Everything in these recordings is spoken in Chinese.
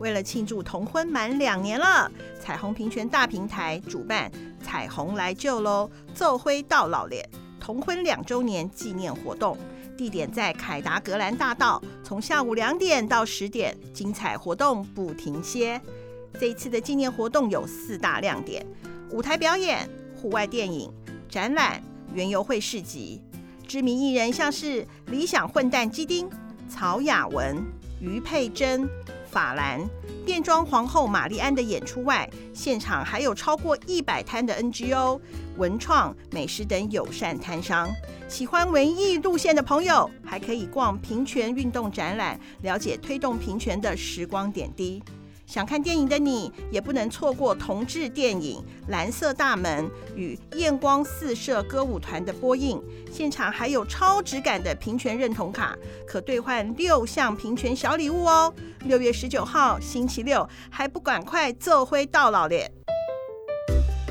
为了庆祝同婚满两年了，彩虹平权大平台主办“彩虹来救喽，奏灰到老脸”同婚两周年纪念活动，地点在凯达格兰大道，从下午两点到十点，精彩活动不停歇。这一次的纪念活动有四大亮点：舞台表演、户外电影、展览、园游会市集。知名艺人像是理想混蛋基丁、曹雅雯、余佩真。法兰变装皇后玛丽安的演出外，现场还有超过一百摊的 NGO、文创、美食等友善摊商。喜欢文艺路线的朋友，还可以逛平权运动展览，了解推动平权的时光点滴。想看电影的你，也不能错过同志电影《蓝色大门》与艳光四射歌舞团的播映。现场还有超质感的平权认同卡，可兑换六项平权小礼物哦。六月十九号星期六，还不赶快做回到老脸！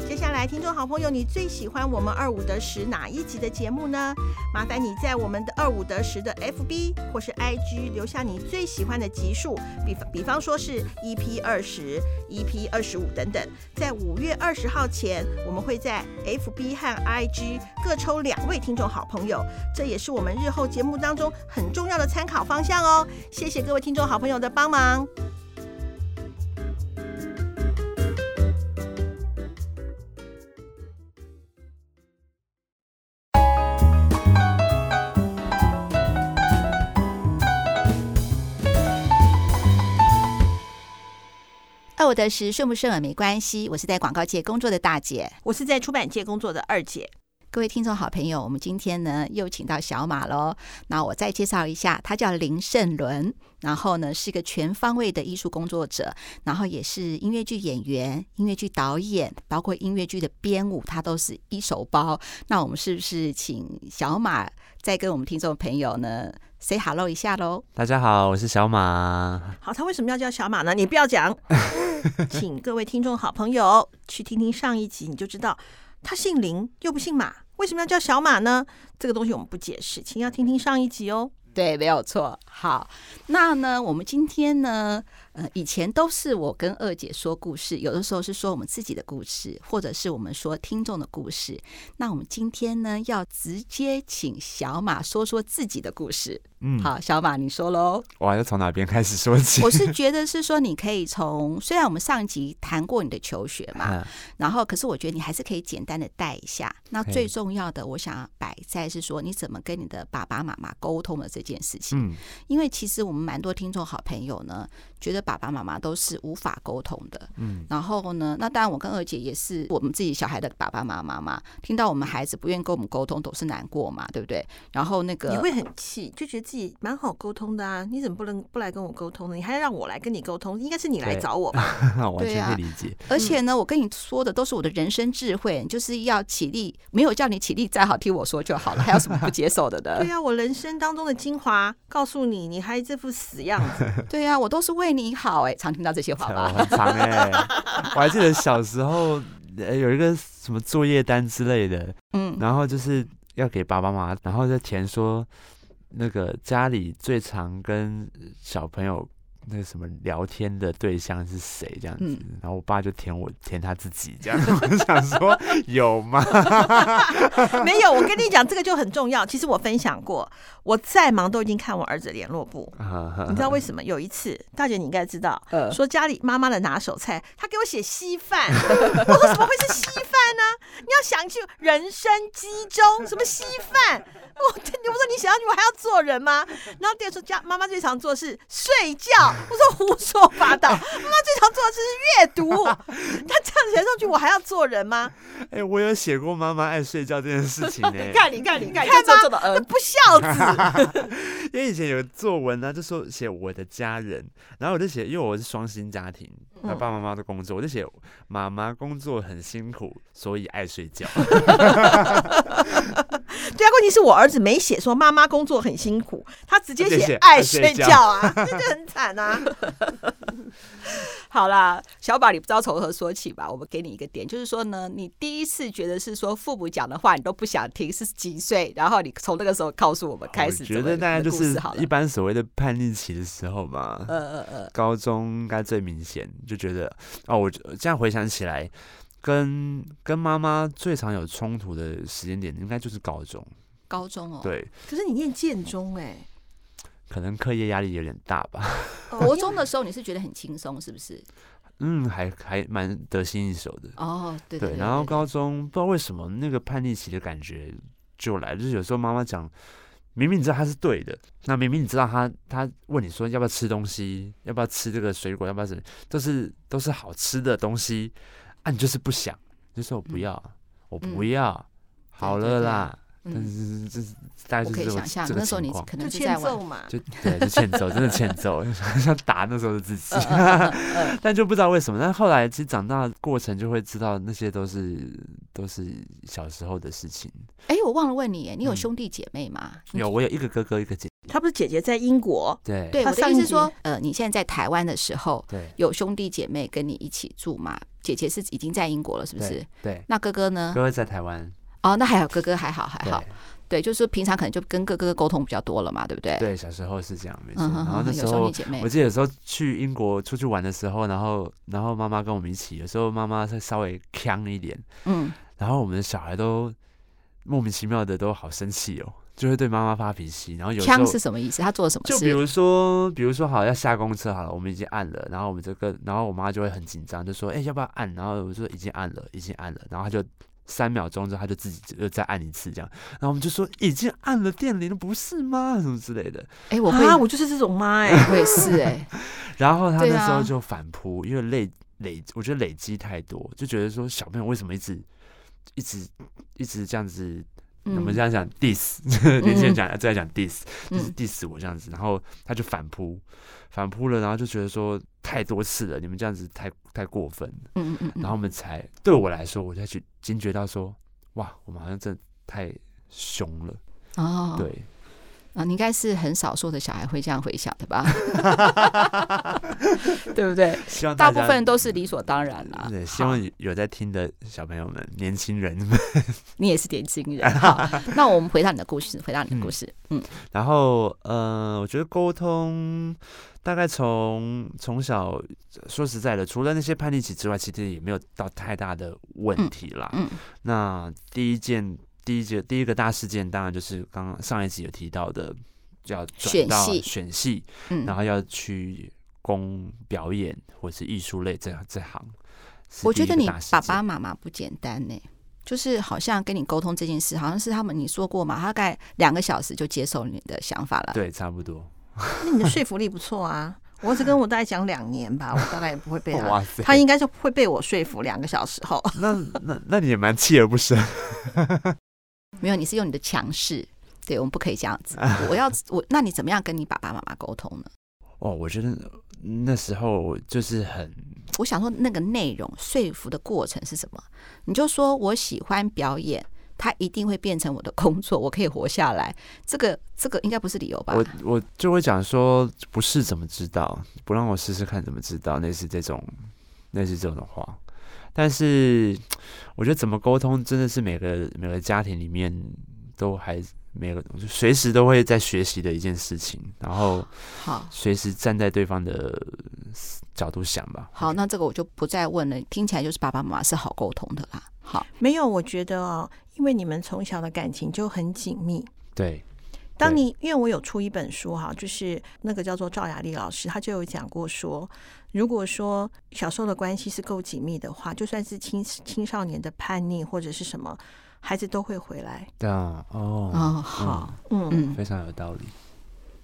接下来，听众好朋友，你最喜欢我们二五得十哪一集的节目呢？麻烦你在我们的二五得十的 FB 或是 IG 留下你最喜欢的集数，比方比方说是 EP 二十、EP 二十五等等。在五月二十号前，我们会在 FB 和 IG 各抽两位听众好朋友，这也是我们日后节目当中很重要的参考方向哦。谢谢各位听众好朋友的帮忙。二五得十顺不顺耳没关系，我是在广告界工作的大姐，我是在出版界工作的二姐。各位听众好朋友，我们今天呢又请到小马喽。那我再介绍一下，他叫林胜伦，然后呢是个全方位的艺术工作者，然后也是音乐剧演员、音乐剧导演，包括音乐剧的编舞，他都是一手包。那我们是不是请小马再跟我们听众朋友呢？Say hello 一下喽！大家好，我是小马。好，他为什么要叫小马呢？你不要讲，请各位听众好朋友去听听上一集，你就知道他姓林又不姓马，为什么要叫小马呢？这个东西我们不解释，请要听听上一集哦。对，没有错。好，那呢，我们今天呢，呃，以前都是我跟二姐说故事，有的时候是说我们自己的故事，或者是我们说听众的故事。那我们今天呢，要直接请小马说说自己的故事。嗯，好，小马，你说喽。我还要从哪边开始说起？我是觉得是说，你可以从虽然我们上集谈过你的求学嘛，嗯、然后可是我觉得你还是可以简单的带一下。那最重要的，我想摆在是说，你怎么跟你的爸爸妈妈沟通的这件事情。嗯，因为其实我们蛮多听众好朋友呢，觉得爸爸妈妈都是无法沟通的。嗯，然后呢，那当然我跟二姐也是我们自己小孩的爸爸妈妈嘛，听到我们孩子不愿意跟我们沟通，都是难过嘛，对不对？然后那个你会很气，就觉得。自己蛮好沟通的啊，你怎么不能不来跟我沟通呢？你还要让我来跟你沟通，应该是你来找我吧？完全可以理解。而且呢，我跟你说的都是我的人生智慧，就是要起立，没有叫你起立，再好听我说就好了，还有什么不接受的呢？对啊，我人生当中的精华告诉你，你还这副死样子。对啊，我都是为你好哎、欸，常听到这些话吧？很长哎、欸，我还记得小时候有一个什么作业单之类的，嗯，然后就是要给爸爸妈妈，然后再填说。那个家里最常跟小朋友那个什么聊天的对象是谁？这样子，嗯、然后我爸就填我填他自己这样子。我想说有吗？没有。我跟你讲，这个就很重要。其实我分享过，我再忙都已经看我儿子联络簿。你知道为什么？有一次，大姐你应该知道，说家里妈妈的拿手菜，他给我写稀饭。我说怎么会是稀饭呢？你要想去人参鸡粥，什么稀饭？我，你不说你想要你，我还要做人吗？然后第二说家妈妈最常做的是睡觉。我说胡说八道，妈妈最常做的就是阅读。他这样写上去，我还要做人吗？哎、欸，我有写过妈妈爱睡觉这件事情 呢、欸。看你看你看，看吗？这不孝子。因为以前有个作文呢、啊，就说写我的家人，然后我就写，因为我是双薪家庭，爸爸妈妈都工作，我就写妈妈工作很辛苦，所以爱睡觉。对啊，问题是我儿子没写说妈妈工作很辛苦，他直接写爱睡觉啊，这就很惨啊。好啦，小宝，你不知道从何说起吧？我们给你一个点，就是说呢，你第一次觉得是说父母讲的话你都不想听，是几岁？然后你从那个时候告诉我们开始。我觉得大概就是一般所谓的叛逆期的时候嘛。呃呃呃，高中应该最明显，就觉得哦，我这样回想起来，跟跟妈妈最常有冲突的时间点，应该就是高中。高中哦，对。可是你念建中哎。可能课业压力有点大吧。国中的时候你是觉得很轻松，是不是？嗯，还还蛮得心应手的。哦，对对，对，对。然后高中不知道为什么那个叛逆期的感觉就来，就是有时候妈妈讲，明明你知道他是对的，那明明你知道他他问你说要不要吃东西，要不要吃这个水果，要不要什么，都是都是好吃的东西，啊，你就是不想，就说我不要，嗯、我不要，嗯、好了啦。但是这是大概就是这个这个情况，可能欠揍嘛，就对，就欠揍，真的欠揍，想打那时候的自己。但就不知道为什么，但后来其实长大的过程就会知道，那些都是都是小时候的事情。哎，我忘了问你，你有兄弟姐妹吗？有，我有一个哥哥，一个姐姐。他不是姐姐在英国？对，对，我的意思是说，呃，你现在在台湾的时候，对，有兄弟姐妹跟你一起住吗？姐姐是已经在英国了，是不是？对。那哥哥呢？哥哥在台湾。哦，那还好哥哥还好还好，对，就是平常可能就跟哥哥沟通比较多了嘛，对不对？对，小时候是这样，没错。嗯、然后那时候，我记得有时候去英国出去玩的时候，然后然后妈妈跟我们一起，有时候妈妈会稍微呛一点，嗯，然后我们的小孩都莫名其妙的都好生气哦，就会对妈妈发脾气。然后有时候呛是什么意思？他做了什么事？就比如说，比如说好要下公车好了，我们已经按了，然后我们这个，然后我妈就会很紧张，就说：“哎，要不要按？”然后我说：“已经按了，已经按了。”然后他就。三秒钟之后，他就自己又再按一次，这样，然后我们就说已经按了电铃了，不是吗？什么之类的。哎、欸，我会，我就是这种妈哎、欸，我也是哎、欸。然后他那时候就反扑，啊、因为累累，我觉得累积太多，就觉得说小朋友为什么一直一直一直这样子。我们这样讲 diss，年轻人讲在讲 diss，就是 diss 我这样子，然后他就反扑，反扑了，然后就觉得说太多次了，你们这样子太太过分，嗯嗯，然后我们才对我来说，我才去惊觉到说，哇，我们好像真的太凶了，哦，对。啊，你应该是很少数的小孩会这样回想的吧？对不对？希望大部分都是理所当然啦。对，希望有在听的小朋友们、年轻人们，你也是年轻人。好，那我们回到你的故事，回到你的故事。嗯，然后呃，我觉得沟通大概从从小说实在的，除了那些叛逆期之外，其实也没有到太大的问题啦。嗯，那第一件。第一件第一个大事件，当然就是刚刚上一集有提到的，要转到选戏，然后要去攻表演或是艺术类这这行。我觉得你爸爸妈妈不简单呢，就是好像跟你沟通这件事，好像是他们你说过嘛，大概两个小时就接受你的想法了。对，差不多。那你的说服力不错啊！我只跟我大概讲两年吧，我大概也不会被他，哇塞他应该就会被我说服两个小时后。那那那你也蛮锲而不舍。没有，你是用你的强势，对，我们不可以这样子。我要我，那你怎么样跟你爸爸妈妈沟通呢？哦，我觉得那时候就是很，我想说那个内容说服的过程是什么？你就说我喜欢表演，它一定会变成我的工作，我可以活下来。这个这个应该不是理由吧？我我就会讲说，不试怎么知道？不让我试试看怎么知道？类似这种，类似这种的话。但是，我觉得怎么沟通真的是每个每个家庭里面都还每个随时都会在学习的一件事情，然后好随时站在对方的角度想吧。好，那这个我就不再问了。听起来就是爸爸妈妈是好沟通的啦。好，没有，我觉得哦，因为你们从小的感情就很紧密。对，当你因为我有出一本书哈，就是那个叫做赵雅丽老师，她就有讲过说。如果说小时候的关系是够紧密的话，就算是青青少年的叛逆或者是什么，孩子都会回来。对啊，哦，哦，好，嗯嗯，非常有道理。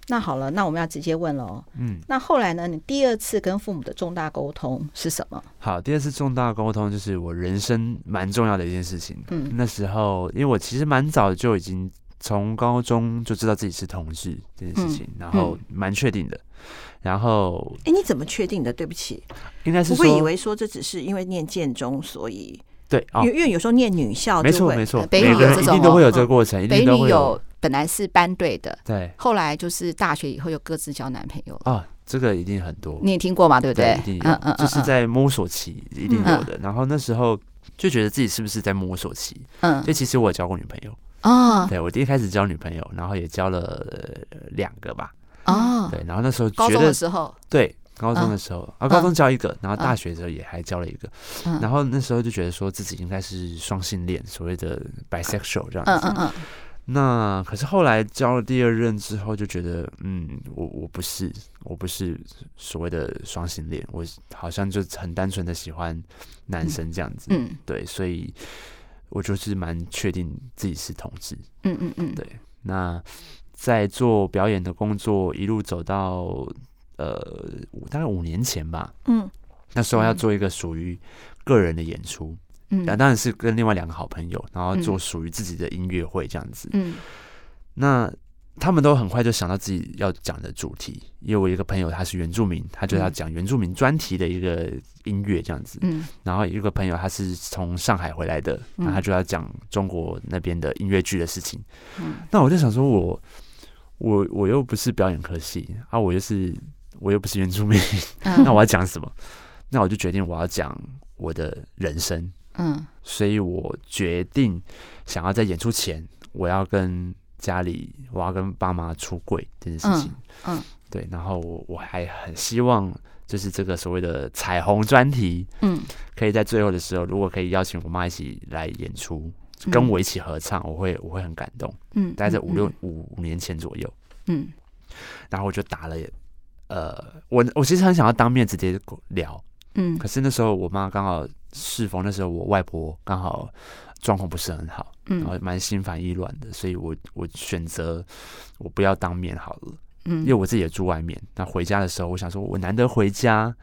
那好了，那我们要直接问了。嗯，那后来呢？你第二次跟父母的重大沟通是什么？好，第二次重大沟通就是我人生蛮重要的一件事情。嗯，那时候因为我其实蛮早就已经从高中就知道自己是同志这件事情，嗯、然后蛮确定的。然后，哎，你怎么确定的？对不起，应该是不会以为说这只是因为念建中，所以对，因为因为有时候念女校，没错没错，北女有这种，一定都会有这个过程，北女有本来是班队的，对，后来就是大学以后又各自交男朋友啊，这个一定很多，你也听过吗？对不对？一定有，就是在摸索期一定有的。然后那时候就觉得自己是不是在摸索期？嗯，所以其实我也交过女朋友啊，对我第一开始交女朋友，然后也交了两个吧，哦，对，然后那时候高中的时候，对。高中的时候啊，高中交一个，然后大学的时候也还交了一个，然后那时候就觉得说自己应该是双性恋，所谓的 bisexual 这样子。嗯嗯嗯。那可是后来交了第二任之后，就觉得嗯，我我不是，我不是所谓的双性恋，我好像就很单纯的喜欢男生这样子。嗯。对，所以我就是蛮确定自己是同志。嗯嗯嗯。对。那在做表演的工作，一路走到。呃，大概五年前吧，嗯，那时候要做一个属于个人的演出，嗯，当然是跟另外两个好朋友，然后做属于自己的音乐会这样子，嗯，那他们都很快就想到自己要讲的主题，因为我一个朋友他是原住民，他就要讲原住民专题的一个音乐这样子，嗯，然后一个朋友他是从上海回来的，那他就要讲中国那边的音乐剧的事情，嗯，那我就想说我我我又不是表演科系啊，我又是。我又不是原住民，那我要讲什么？那我就决定我要讲我的人生。嗯，所以我决定想要在演出前，我要跟家里，我要跟爸妈出柜这件事情。嗯，对，然后我我还很希望，就是这个所谓的彩虹专题，嗯，可以在最后的时候，如果可以邀请我妈一起来演出，跟我一起合唱，我会我会很感动。嗯，大概在五六五年前左右。嗯，然后我就打了。呃，我我其实很想要当面直接聊，嗯，可是那时候我妈刚好适逢那时候我外婆刚好状况不是很好，嗯，然后蛮心烦意乱的，所以我我选择我不要当面好了，嗯，因为我自己也住外面，那回家的时候，我想说我难得回家，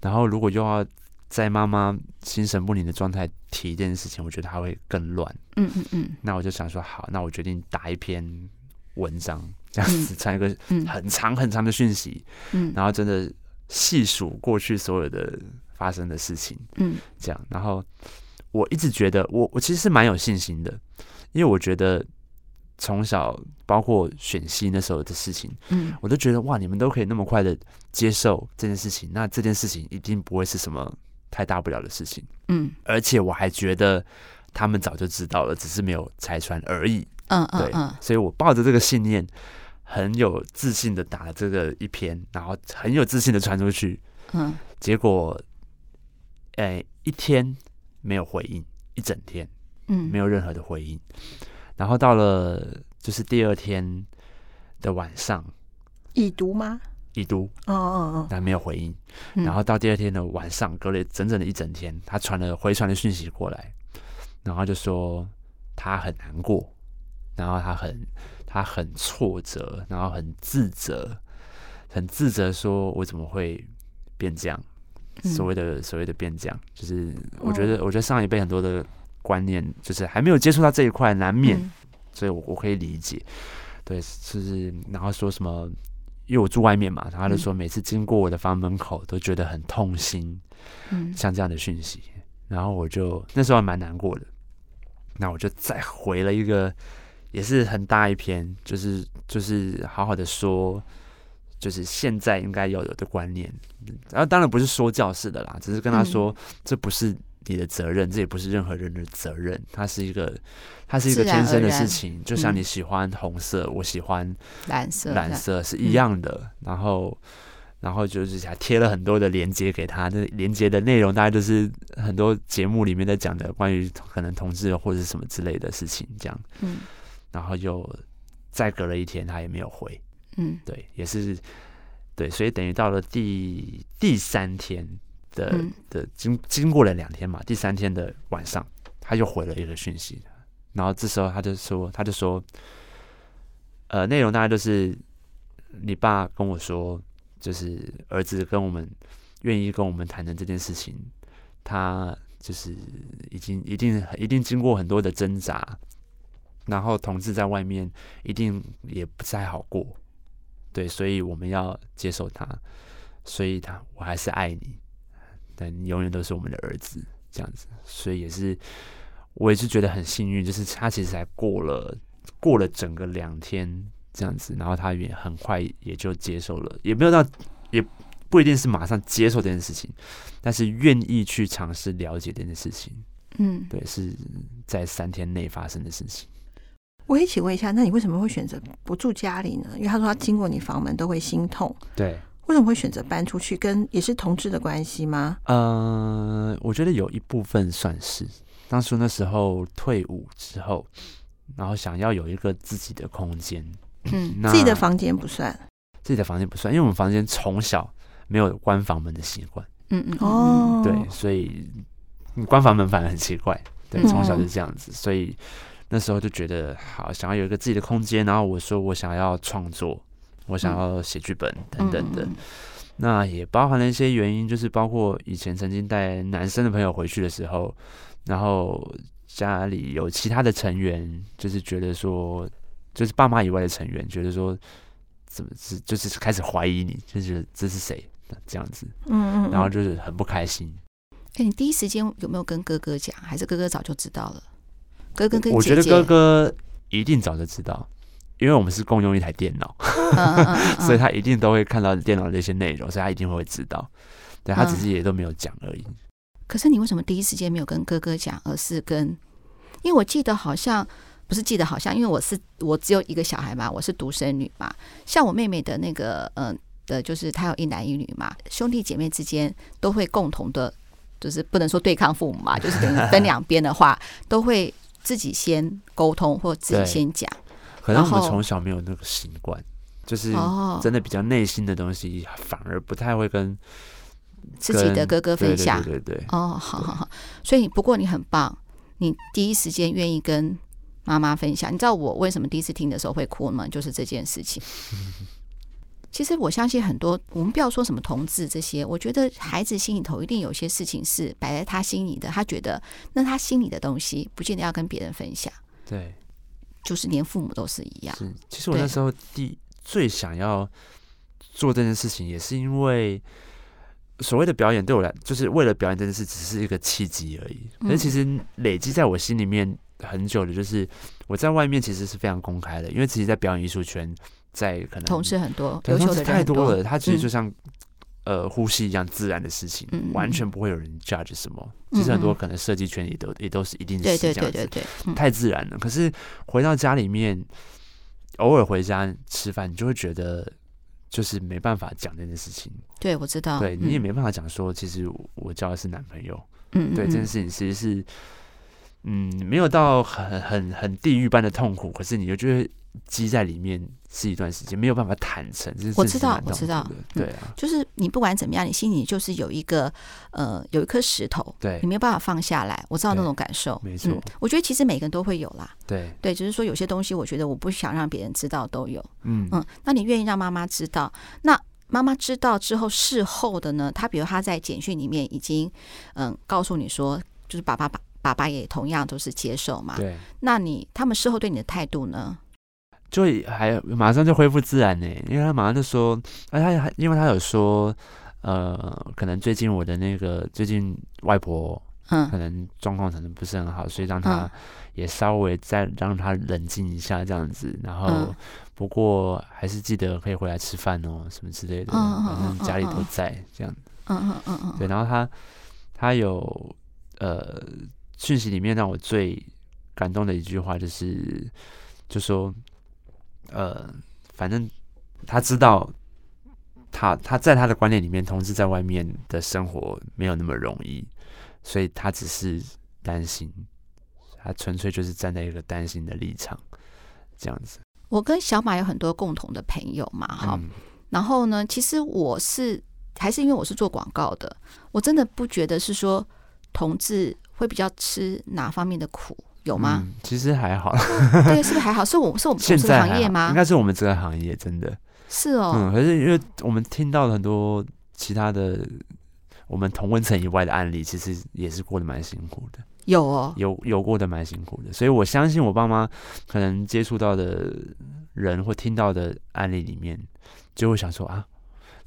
然后如果又要在妈妈心神不宁的状态提这件事情，我觉得她会更乱，嗯嗯嗯，那我就想说好，那我决定打一篇文章。这样子传一个很长很长的讯息，嗯，然后真的细数过去所有的发生的事情，嗯，这样，然后我一直觉得我我其实是蛮有信心的，因为我觉得从小包括选戏那时候的事情，嗯，我都觉得哇，你们都可以那么快的接受这件事情，那这件事情一定不会是什么太大不了的事情，嗯，而且我还觉得他们早就知道了，只是没有拆穿而已，嗯嗯，对，所以我抱着这个信念。很有自信的打了这个一篇，然后很有自信的传出去，嗯，结果，哎、欸，一天没有回应，一整天，嗯，没有任何的回应，然后到了就是第二天的晚上，已读吗？已读，哦哦哦，但没有回应，然后到第二天的晚上，隔了整整的一整天，他传了回传的讯息过来，然后就说他很难过，然后他很。他很挫折，然后很自责，很自责，说我怎么会变这样？所谓的所谓的变这样，就是我觉得，我觉得上一辈很多的观念，就是还没有接触到这一块，难免，所以我我可以理解。对，就是然后说什么，因为我住外面嘛，然后他就说每次经过我的房门口都觉得很痛心，像这样的讯息，然后我就那时候还蛮难过的，那我就再回了一个。也是很大一篇，就是就是好好的说，就是现在应该要有的观念，然后当然不是说教式的啦，只是跟他说，这不是你的责任，这也不是任何人的责任，它是一个，它是一个天生的事情，就像你喜欢红色，我喜欢蓝色，蓝色是一样的。然后，然后就是还贴了很多的连接给他，那连接的内容大概就是很多节目里面在讲的关于可能同志或者什么之类的事情，这样，嗯。然后又再隔了一天，他也没有回。嗯，对，也是对，所以等于到了第第三天的的经经过了两天嘛，第三天的晚上，他又回了一个讯息。然后这时候他就说，他就说，呃，内容大概就是你爸跟我说，就是儿子跟我们愿意跟我们谈的这件事情，他就是已经一定一定经过很多的挣扎。然后同志在外面一定也不太好过，对，所以我们要接受他，所以他我还是爱你，但你永远都是我们的儿子，这样子，所以也是我也是觉得很幸运，就是他其实才过了过了整个两天这样子，然后他也很快也就接受了，也没有到也不一定是马上接受这件事情，但是愿意去尝试了解这件事情。嗯，对，是在三天内发生的事情。我也请问一下，那你为什么会选择不住家里呢？因为他说他经过你房门都会心痛。对，为什么会选择搬出去？跟也是同志的关系吗？呃，我觉得有一部分算是。当初那时候退伍之后，然后想要有一个自己的空间。嗯，那自己的房间不算。自己的房间不算，因为我们房间从小没有关房门的习惯。嗯嗯哦，对，所以你关房门反而很奇怪。对，从小就这样子，所以。那时候就觉得好，想要有一个自己的空间。然后我说我想要创作，我想要写剧本等等的。那也包含了一些原因，就是包括以前曾经带男生的朋友回去的时候，然后家里有其他的成员，就是觉得说，就是爸妈以外的成员，觉得说怎么是就是开始怀疑你，就觉得这是谁这样子。嗯嗯。然后就是很不开心。哎，你第一时间有没有跟哥哥讲，还是哥哥早就知道了？哥哥跟姐姐，我觉得哥哥一定早就知道，因为我们是共用一台电脑，所以他一定都会看到电脑的这些内容，所以他一定会知道。对，他只是也都没有讲而已。可是你为什么第一时间没有跟哥哥讲，而是跟？因为我记得好像不是记得好像，因为我是我只有一个小孩嘛，我是独生女嘛。像我妹妹的那个嗯、呃、的，就是她有一男一女嘛，兄弟姐妹之间都会共同的，就是不能说对抗父母嘛，就是等于分两边的话都会。自己先沟通，或自己先讲。可能我们从小没有那个习惯，就是真的比较内心的东西，反而不太会跟自己的哥哥分享。对对对，对。哦，好好好。所以，不过你很棒，你第一时间愿意跟妈妈分享。你知道我为什么第一次听的时候会哭吗？就是这件事情。其实我相信很多，我们不要说什么同志这些，我觉得孩子心里头一定有些事情是摆在他心里的，他觉得那他心里的东西不见得要跟别人分享。对，就是连父母都是一样。是，其实我那时候第最想要做这件事情，也是因为所谓的表演对我来，就是为了表演这件事，只是一个契机而已。可是其实累积在我心里面很久的，就是我在外面其实是非常公开的，因为其实，在表演艺术圈。在可能同事很多，优秀的太多了。他其实就像、嗯、呃呼吸一样自然的事情，嗯、完全不会有人 judge 什么。嗯、其实很多可能设计圈也都也都是一定是这样子，对对对对对，太自然了。可是回到家里面，偶尔回家吃饭，你就会觉得就是没办法讲这件事情。对，我知道。对你也没办法讲说，其实我交的是男朋友。嗯，对，这件事情其实是嗯没有到很很很地狱般的痛苦，可是你就觉得。积在里面是一段时间，没有办法坦诚。我知道，我知道，对啊，就是你不管怎么样，你心里就是有一个呃，有一颗石头，对，你没有办法放下来。我知道那种感受，没错。我觉得其实每个人都会有啦，对对，只是说有些东西，我觉得我不想让别人知道都有。嗯嗯，那你愿意让妈妈知道？那妈妈知道之后，事后的呢？他比如他在简讯里面已经嗯告诉你说，就是爸爸爸爸爸也同样都是接受嘛。对，那你他们事后对你的态度呢？就还马上就恢复自然呢，因为他马上就说，哎，他还因为他有说，呃，可能最近我的那个最近外婆，嗯，可能状况可能不是很好，所以让他也稍微再让他冷静一下这样子，然后不过还是记得可以回来吃饭哦，什么之类的，反正家里都在这样，嗯嗯嗯嗯，对，然后他他有呃讯息里面让我最感动的一句话就是，就说。呃，反正他知道他，他他在他的观念里面，同志在外面的生活没有那么容易，所以他只是担心，他纯粹就是站在一个担心的立场，这样子。我跟小马有很多共同的朋友嘛，哈、嗯，然后呢，其实我是还是因为我是做广告的，我真的不觉得是说同志会比较吃哪方面的苦。有吗？嗯，其实还好。对，是不是还好？是我是我们现在行业吗？应该是我们这个行业，真的是哦。嗯，可是因为我们听到了很多其他的我们同温层以外的案例，其实也是过得蛮辛苦的。有哦，有有过得蛮辛苦的。所以我相信我爸妈可能接触到的人或听到的案例里面，就会想说啊，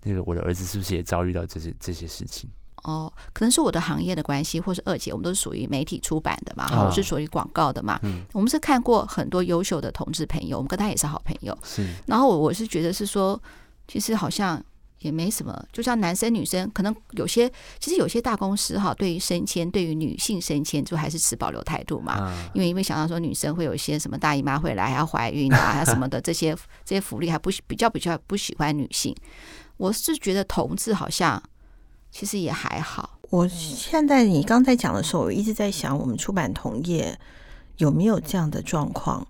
那个我的儿子是不是也遭遇到这些这些事情？哦，可能是我的行业的关系，或是二姐，我们都是属于媒体出版的嘛，哦、我是属于广告的嘛。嗯，我们是看过很多优秀的同志朋友，我们跟他也是好朋友。是，然后我我是觉得是说，其实好像也没什么，就像男生女生，可能有些，其实有些大公司哈，对于升迁，对于女性升迁，就还是持保留态度嘛。嗯、因为因为想到说女生会有一些什么大姨妈会来，还要怀孕啊，还什么的这些 这些福利，还不比较比较不喜欢女性。我是觉得同志好像其实也还好。我现在你刚才讲的时候，我一直在想，我们出版同业有没有这样的状况？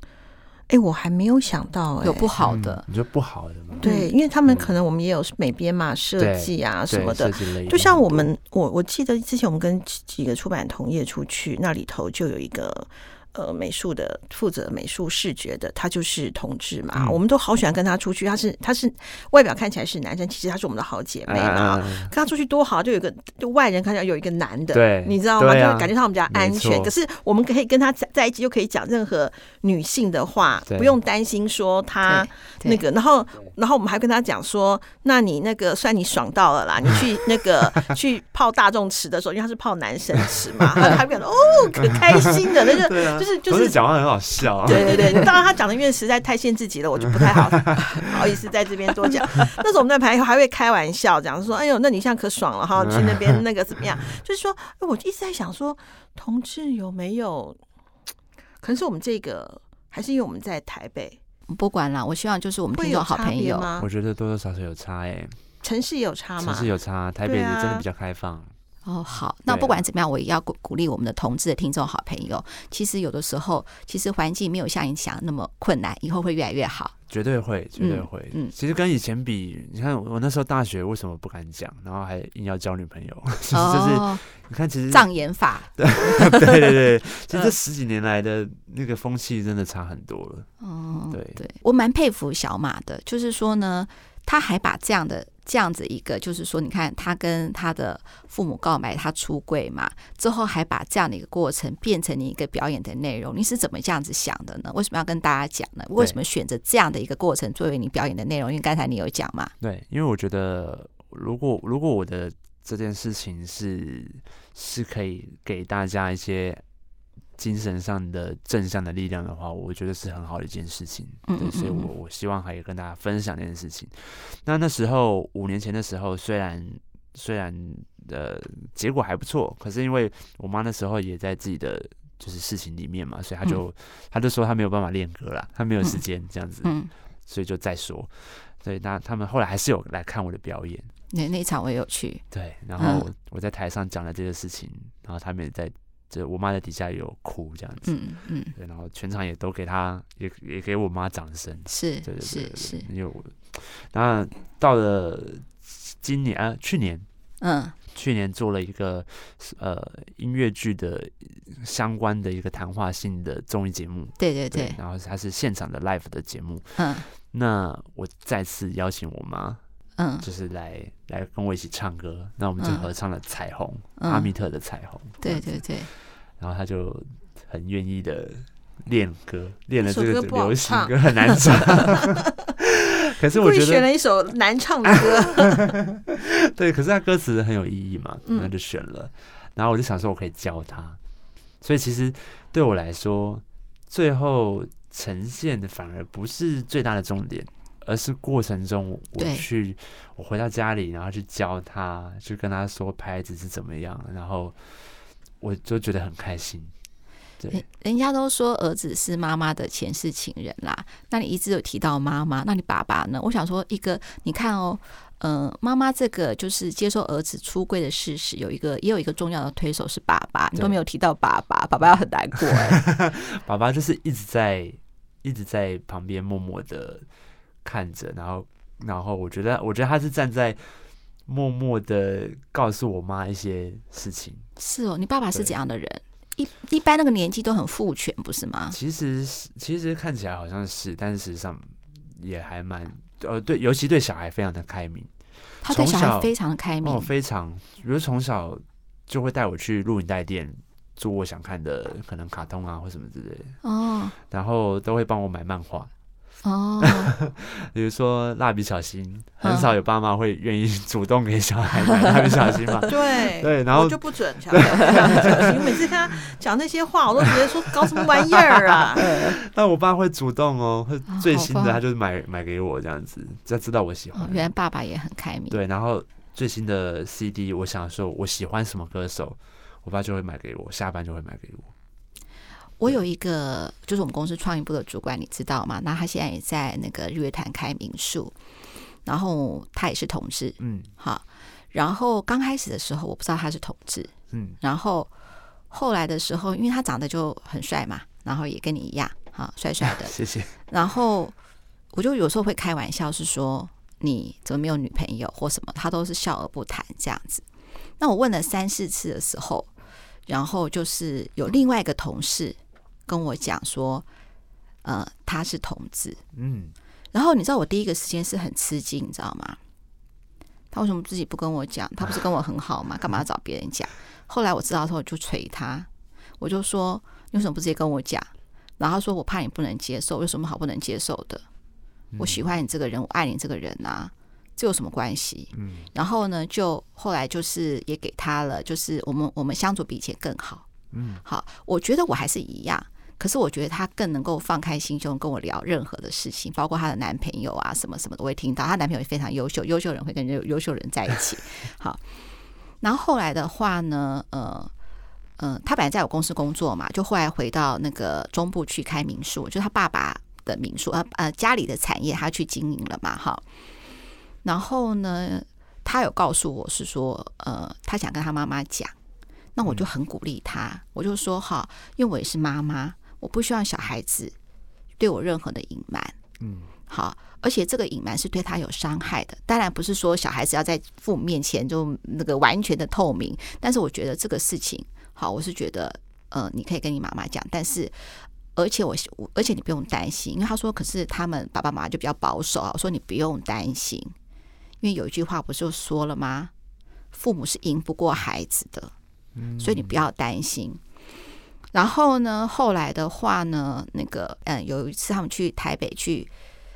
哎，我还没有想到、欸，有不好的，你说不好的吗？对，因为他们可能我们也有美编嘛，设计啊什么的，就像我们，我我记得之前我们跟几个出版同业出去，那里头就有一个。呃，美术的负责美术视觉的，他就是同志嘛，嗯、我们都好喜欢跟他出去。他是他是外表看起来是男生，其实他是我们的好姐妹嘛。啊、跟他出去多好，就有一个就外人看起来有一个男的，对，你知道吗？啊、就感觉他们比较安全。可是我们可以跟他在在一起，就可以讲任何女性的话，不用担心说他那个。然后然后我们还跟他讲说，那你那个算你爽到了啦，你去那个去泡大众池的时候，因为他是泡男生池嘛，他还感觉哦，可开心的那个。就是就是讲话很好笑，啊，对对对，当然他讲的因为实在太限制级了，我就不太好不好意思在这边多讲。那时候我们在排还会开玩笑讲说，哎呦，那你现在可爽了哈，去那边那个怎么样？就是说，我一直在想说，同志有没有？可能是我们这个，还是因为我们在台北？不管了，我希望就是我们听众好朋友？我觉得多多少少有差哎，城市也有差吗？城市有差，台北是真的比较开放。哦，好，那不管怎么样，我也要鼓鼓励我们的同志的听众好朋友。其实有的时候，其实环境没有像你想的那么困难，以后会越来越好。绝对会，绝对会。嗯，嗯，其实跟以前比，你看我那时候大学为什么不敢讲，然后还硬要交女朋友，哦、就是你看，其实障眼法。对对对对，其实这十几年来的那个风气真的差很多了。哦，对对，我蛮佩服小马的，就是说呢，他还把这样的。这样子一个，就是说，你看他跟他的父母告白，他出柜嘛，之后还把这样的一个过程变成你一个表演的内容，你是怎么这样子想的呢？为什么要跟大家讲呢？为什么选择这样的一个过程作为你表演的内容？因为刚才你有讲嘛。对，因为我觉得，如果如果我的这件事情是是可以给大家一些。精神上的正向的力量的话，我觉得是很好的一件事情。对，所以我我希望可以跟大家分享这件事情。那那时候五年前的时候，虽然虽然呃结果还不错，可是因为我妈那时候也在自己的就是事情里面嘛，所以她就她就说她没有办法练歌了，她没有时间这样子，所以就再说。所以那他们后来还是有来看我的表演，那那一场我也有去。对，然后我在台上讲了这个事情，然后他们也在。就我妈在底下有哭这样子，嗯嗯，对，然后全场也都给她，也也给我妈掌声，是，对对对，是是。因为我，那到了今年啊，去年，嗯，去年做了一个呃音乐剧的相关的一个谈话性的综艺节目，对对对，对，然后它是现场的 live 的节目，嗯，那我再次邀请我妈。嗯，就是来来跟我一起唱歌，那我们就合唱了《彩虹》，阿密特的《彩虹》。对对对，然后他就很愿意的练歌，练了这个流行歌很难唱，可是我觉得选了一首难唱的歌。对，可是他歌词很有意义嘛，那就选了。然后我就想说，我可以教他，所以其实对我来说，最后呈现的反而不是最大的重点。而是过程中，我去，我回到家里，然后去教他，去跟他说拍子是怎么样，然后我就觉得很开心。对，人家都说儿子是妈妈的前世情人啦，那你一直有提到妈妈，那你爸爸呢？我想说，一个你看哦，嗯、呃，妈妈这个就是接受儿子出柜的事实，有一个也有一个重要的推手是爸爸，你都没有提到爸爸，爸爸要很难过哎。爸爸就是一直在一直在旁边默默的。看着，然后，然后，我觉得，我觉得他是站在默默的告诉我妈一些事情。是哦，你爸爸是怎样的人？一一般那个年纪都很父权，不是吗？其实，其实看起来好像是，但是实际上也还蛮呃，对，尤其对小孩非常的开明。他对小孩非常的开明，哦，非常，比如从小就会带我去录影带店做我想看的，可能卡通啊或什么之类的哦，然后都会帮我买漫画。哦，比如说蜡笔小新很很少有爸妈会愿意主动给小孩买 蜡笔小新嘛。对对，然后就不准 小孩买蜡笔小新。我每次看他讲那些话，我都觉得说搞什么玩意儿啊。但我爸会主动哦，会最新的他就是买买给我这样子，只要知道我喜欢。原来爸爸也很开明。对，然后最新的 CD，我想说我喜欢什么歌手，我爸就会买给我，下班就会买给我。我有一个，就是我们公司创意部的主管，你知道吗？那他现在也在那个日月潭开民宿，然后他也是同志，嗯，好。然后刚开始的时候，我不知道他是同志，嗯。然后后来的时候，因为他长得就很帅嘛，然后也跟你一样，哈，帅帅的，谢谢。然后我就有时候会开玩笑，是说你怎么没有女朋友或什么，他都是笑而不谈这样子。那我问了三四次的时候，然后就是有另外一个同事。跟我讲说，呃，他是同志，嗯，然后你知道我第一个时间是很吃惊，你知道吗？他为什么自己不跟我讲？他不是跟我很好吗？干嘛要找别人讲？后来我知道之后，我就捶他，我就说，你为什么不直接跟我讲？然后他说，我怕你不能接受，有什么好不能接受的？我喜欢你这个人，我爱你这个人啊，这有什么关系？嗯，然后呢，就后来就是也给他了，就是我们我们相处比以前更好，嗯，好，我觉得我还是一样。可是我觉得她更能够放开心胸跟我聊任何的事情，包括她的男朋友啊什么什么的，我也听到。她男朋友也非常优秀，优秀人会跟优优秀人在一起。好，然后后来的话呢，呃，嗯，他本来在我公司工作嘛，就后来回到那个中部去开民宿，就他爸爸的民宿，呃呃，家里的产业他去经营了嘛，哈。然后呢，他有告诉我是说，呃，他想跟他妈妈讲，那我就很鼓励他，我就说哈，因为我也是妈妈。我不希望小孩子对我任何的隐瞒，嗯，好，而且这个隐瞒是对他有伤害的。当然不是说小孩子要在父母面前就那个完全的透明，但是我觉得这个事情，好，我是觉得，呃，你可以跟你妈妈讲，但是而且我，而且你不用担心，因为他说，可是他们爸爸妈妈就比较保守啊，我说你不用担心，因为有一句话不是就说了吗？父母是赢不过孩子的，所以你不要担心。然后呢，后来的话呢，那个嗯，有一次他们去台北去，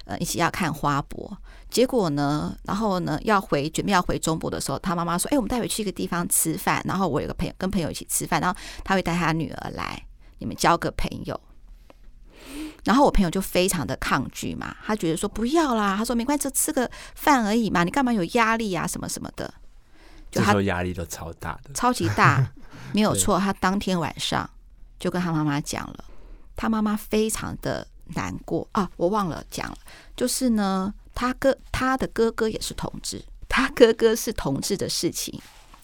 呃，一起要看花博。结果呢，然后呢，要回准备要回中部的时候，他妈妈说：“哎，我们待会去一个地方吃饭。”然后我有个朋友跟朋友一起吃饭，然后他会带他女儿来，你们交个朋友。然后我朋友就非常的抗拒嘛，他觉得说不要啦，他说没关系，就吃个饭而已嘛，你干嘛有压力啊，什么什么的。就他压力都超大的，超级大，没有错。他当天晚上。就跟他妈妈讲了，他妈妈非常的难过。啊！我忘了讲了，就是呢，他哥他的哥哥也是同志，他哥哥是同志的事情，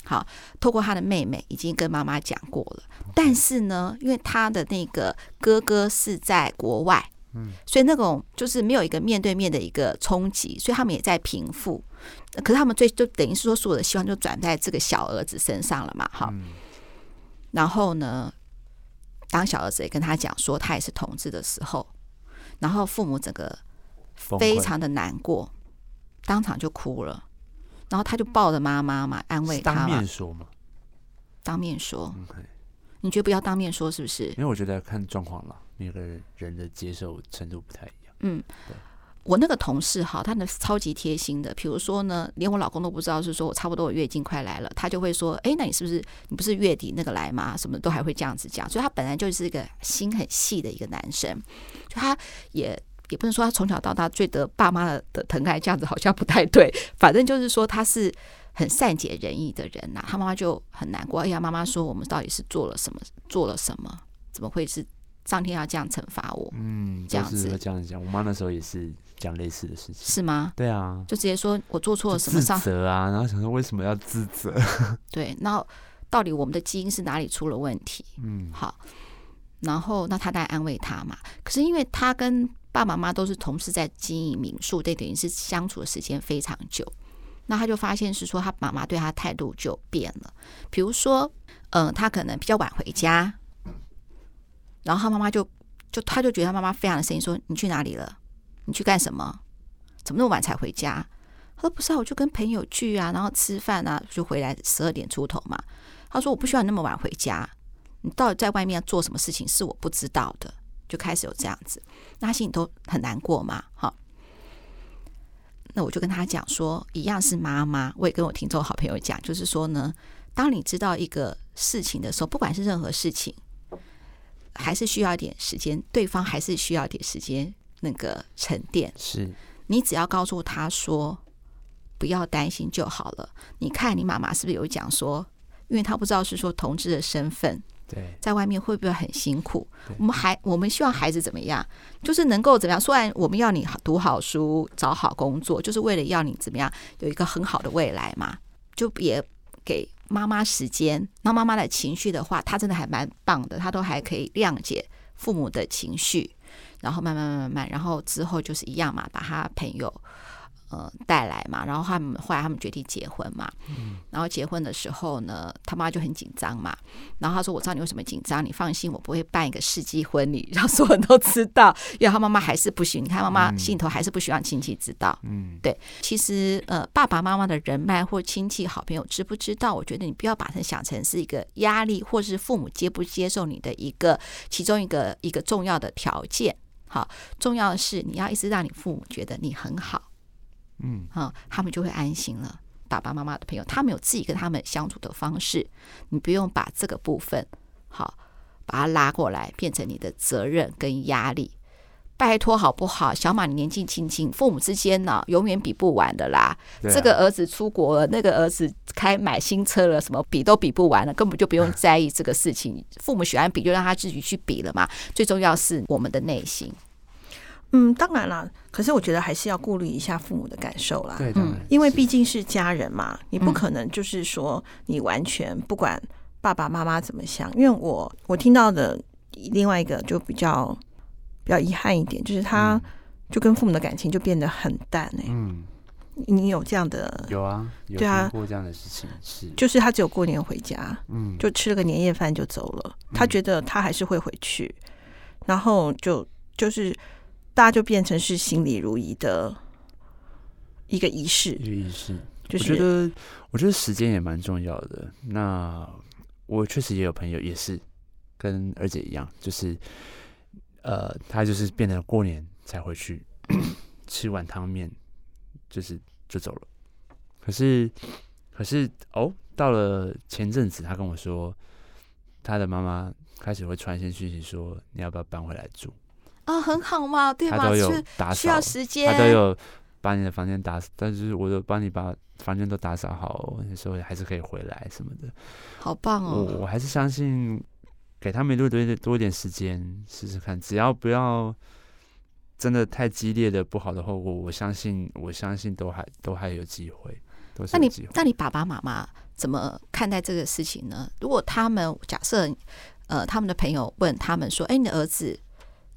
好，透过他的妹妹已经跟妈妈讲过了，但是呢，因为他的那个哥哥是在国外，嗯，所以那种就是没有一个面对面的一个冲击，所以他们也在平复，可是他们最就等于是说，所有的希望就转在这个小儿子身上了嘛，哈，然后呢，当小儿子也跟他讲说他也是同志的时候，然后父母整个非常的难过，当场就哭了，然后他就抱着妈妈嘛，安慰他嘛。当面说嘛？当面说。你觉得不要当面说是不是？因为我觉得要看状况了，每个人的接受程度不太一样。嗯。我那个同事哈，他那超级贴心的，比如说呢，连我老公都不知道，是说我差不多我月经快来了，他就会说，哎，那你是不是你不是月底那个来吗？什么都还会这样子讲，所以他本来就是一个心很细的一个男生，就他也也不能说他从小到大最得爸妈的的疼爱，这样子好像不太对，反正就是说他是很善解人意的人呐、他妈妈就很难过，哎呀，妈妈说我们到底是做了什么，做了什么，怎么会是上天要这样惩罚我？嗯，这样子这样讲，我妈那时候也是。讲类似的事情是吗？对啊，就直接说我做错了什么，自责啊，然后想说为什么要自责？对，然后到底我们的基因是哪里出了问题？嗯，好，然后那他在安慰他嘛。可是因为他跟爸爸妈妈都是同时在经营民宿，这，等于是相处的时间非常久，那他就发现是说他妈妈对他态度就变了。比如说，嗯、呃，他可能比较晚回家，然后他妈妈就就他就觉得他妈妈非常的生气，说你去哪里了？你去干什么？怎么那么晚才回家？他说不是啊，我就跟朋友聚啊，然后吃饭啊，就回来十二点出头嘛。他说我不需要那么晚回家，你到底在外面做什么事情是我不知道的，就开始有这样子，那他心里都很难过嘛。哈，那我就跟他讲说，一样是妈妈，我也跟我听众好朋友讲，就是说呢，当你知道一个事情的时候，不管是任何事情，还是需要一点时间，对方还是需要一点时间那个沉淀。是你只要告诉他说，不要担心就好了。你看你妈妈是不是有讲说，因为他不知道是说同志的身份。对，在外面会不会很辛苦？我们还我们希望孩子怎么样？就是能够怎么样？虽然我们要你读好书、找好工作，就是为了要你怎么样有一个很好的未来嘛。就别给妈妈时间，那妈妈的情绪的话，她真的还蛮棒的，她都还可以谅解父母的情绪，然后慢慢慢慢慢，然后之后就是一样嘛，把他朋友。呃，带来嘛，然后他们后来他们决定结婚嘛，嗯，然后结婚的时候呢，他妈就很紧张嘛，然后他说：“我知道你为什么紧张，你放心，我不会办一个世纪婚礼，让所有人都知道。”因为他妈妈还是不行，你看妈妈心里头还是不希望亲戚知道。嗯，对，其实呃，爸爸妈妈的人脉或亲戚好朋友知不知道？我觉得你不要把它想成是一个压力，或是父母接不接受你的一个其中一个一个重要的条件。好，重要的是你要一直让你父母觉得你很好。嗯，好，他们就会安心了。爸爸妈妈的朋友，他们有自己跟他们相处的方式，你不用把这个部分好把它拉过来，变成你的责任跟压力。拜托好不好？小马，你年纪轻轻，父母之间呢，永远比不完的啦。这个儿子出国了，那个儿子开买新车了，什么比都比不完了，根本就不用在意这个事情。父母喜欢比，就让他自己去比了嘛。最重要是我们的内心。嗯，当然啦，可是我觉得还是要顾虑一下父母的感受啦。对，嗯，因为毕竟是家人嘛，你不可能就是说你完全不管爸爸妈妈怎么想。因为我我听到的另外一个就比较比较遗憾一点，就是他就跟父母的感情就变得很淡哎。嗯，你有这样的？有啊，有啊过这样的事情是，就是他只有过年回家，嗯，就吃了个年夜饭就走了。他觉得他还是会回去，然后就就是。大家就变成是心里如一的一个仪式，一个仪式。就是、我觉得，我觉得时间也蛮重要的。那我确实也有朋友也是跟二姐一样，就是呃，他就是变成过年才回去 吃碗汤面，就是就走了。可是，可是哦，到了前阵子，他跟我说，他的妈妈开始会传一些讯息说，你要不要搬回来住？啊、哦，很好嘛，对吧？是需要时间，他都有把你的房间打扫，但是我都帮你把房间都打扫好，有时候还是可以回来什么的，好棒哦！我我还是相信，给他们多多多一点时间试试看，只要不要真的太激烈的不好的后果，我相信，我相信都还都还有机会。都是有机会。那你那你爸爸妈妈怎么看待这个事情呢？如果他们假设呃，他们的朋友问他们说：“哎，你的儿子？”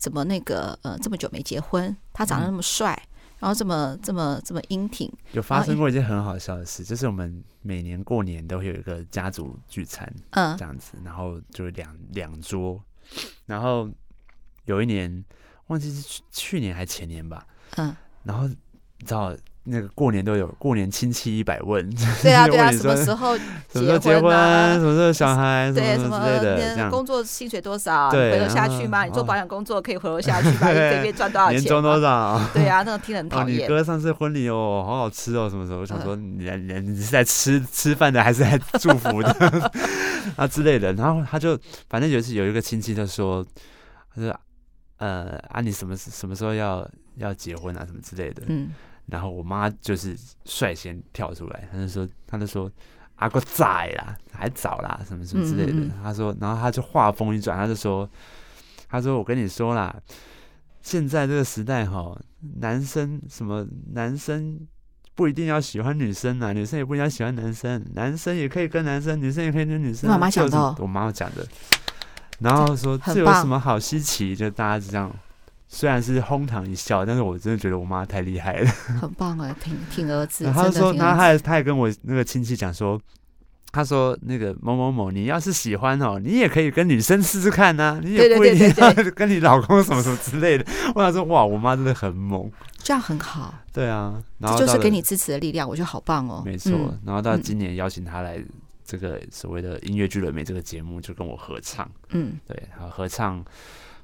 怎么那个呃这么久没结婚？他长得那么帅，嗯、然后这么这么这么英挺。有发生过一件很好笑的事，就是我们每年过年都会有一个家族聚餐，嗯，这样子，然后就两两桌，然后有一年忘记是去去年还前年吧，嗯，然后你知道。那个过年都有过年亲戚一百问，对 啊对啊，什么时候结婚啊？什么时候小孩？对什么之类的，这样工作薪水多少？对，回得下去吗？你做保险工作可以回得下去吗？一个月赚多少钱？年终多少？对啊，那个听很讨厌。你哥上次婚礼哦，好好吃哦，什么时候？我想说，你你你是在吃吃饭的，还是在祝福的啊之类的？然后他就反正有一次有一个亲戚就说，他说呃啊，你什么什么时候要要结婚啊？什么之类的？嗯。然后我妈就是率先跳出来，她就说，她就说，阿哥在啦，还早啦，什么什么之类的。嗯嗯她说，然后她就话锋一转，她就说，她说我跟你说啦，现在这个时代哈，男生什么男生不一定要喜欢女生啊，女生也不一定要喜欢男生，男生也可以跟男生，女生也可以跟女生。妈妈讲的，我妈妈讲的。然后说这有什么好稀奇？就大家就这样。虽然是哄堂一笑，但是我真的觉得我妈太厉害了，很棒啊，挺挺儿子。然后他说，然后他还他还跟我那个亲戚讲说，他说那个某某某，你要是喜欢哦，你也可以跟女生试试看呐，你也不一定要 跟你老公什么什么之类的。我想说，哇，我妈真的很猛，这样很好。对啊，然后就是给你支持的力量，我觉得好棒哦。没错，然后到今年邀请他来这个所谓的音乐剧了没这个节目，就跟我合唱。嗯，对，好合唱。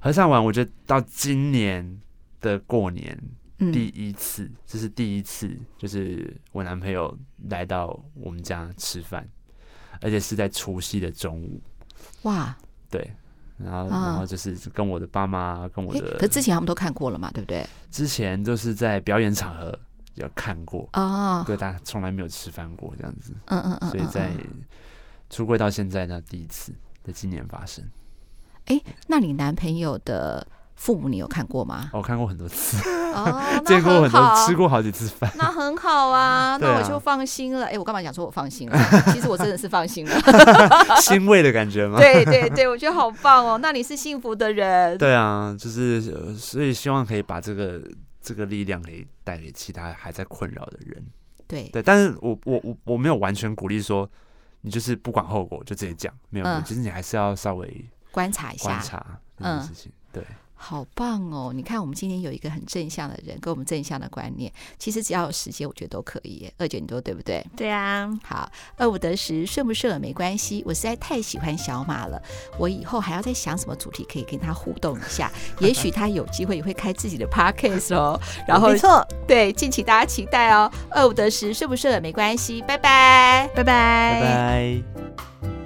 合唱完，我觉得到今年的过年第一次，嗯、这是第一次，就是我男朋友来到我们家吃饭，而且是在除夕的中午。哇，对，然后、啊、然后就是跟我的爸妈，跟我的，可之前他们都看过了嘛，对不对？之前就是在表演场合有看过啊，对，但从来没有吃饭过这样子。嗯嗯嗯，所以在出柜到现在呢第一次在今年发生。哎，那你男朋友的？父母，你有看过吗？我看过很多次，哦，见过很多，吃过好几次饭，那很好啊，那我就放心了。哎、欸，我干嘛讲说我放心了？其实我真的是放心了，欣慰的感觉吗？对对对，我觉得好棒哦。那你是幸福的人，对啊，就是所以希望可以把这个这个力量可以带给其他还在困扰的人。对对，但是我我我我没有完全鼓励说你就是不管后果就直接讲，没有，嗯、其实你还是要稍微观察一下，观察这件事情，嗯、对。好棒哦！你看，我们今天有一个很正向的人，跟我们正向的观念。其实只要有时间，我觉得都可以。二姐，你说对不对？对啊。好，二五得十，顺不顺耳没关系。我实在太喜欢小马了，我以后还要再想什么主题可以跟他互动一下。也许他有机会也会开自己的 podcast 哦。然后，没错，对，敬请大家期待哦。二五得十，顺不顺耳没关系。拜拜，拜拜，拜拜。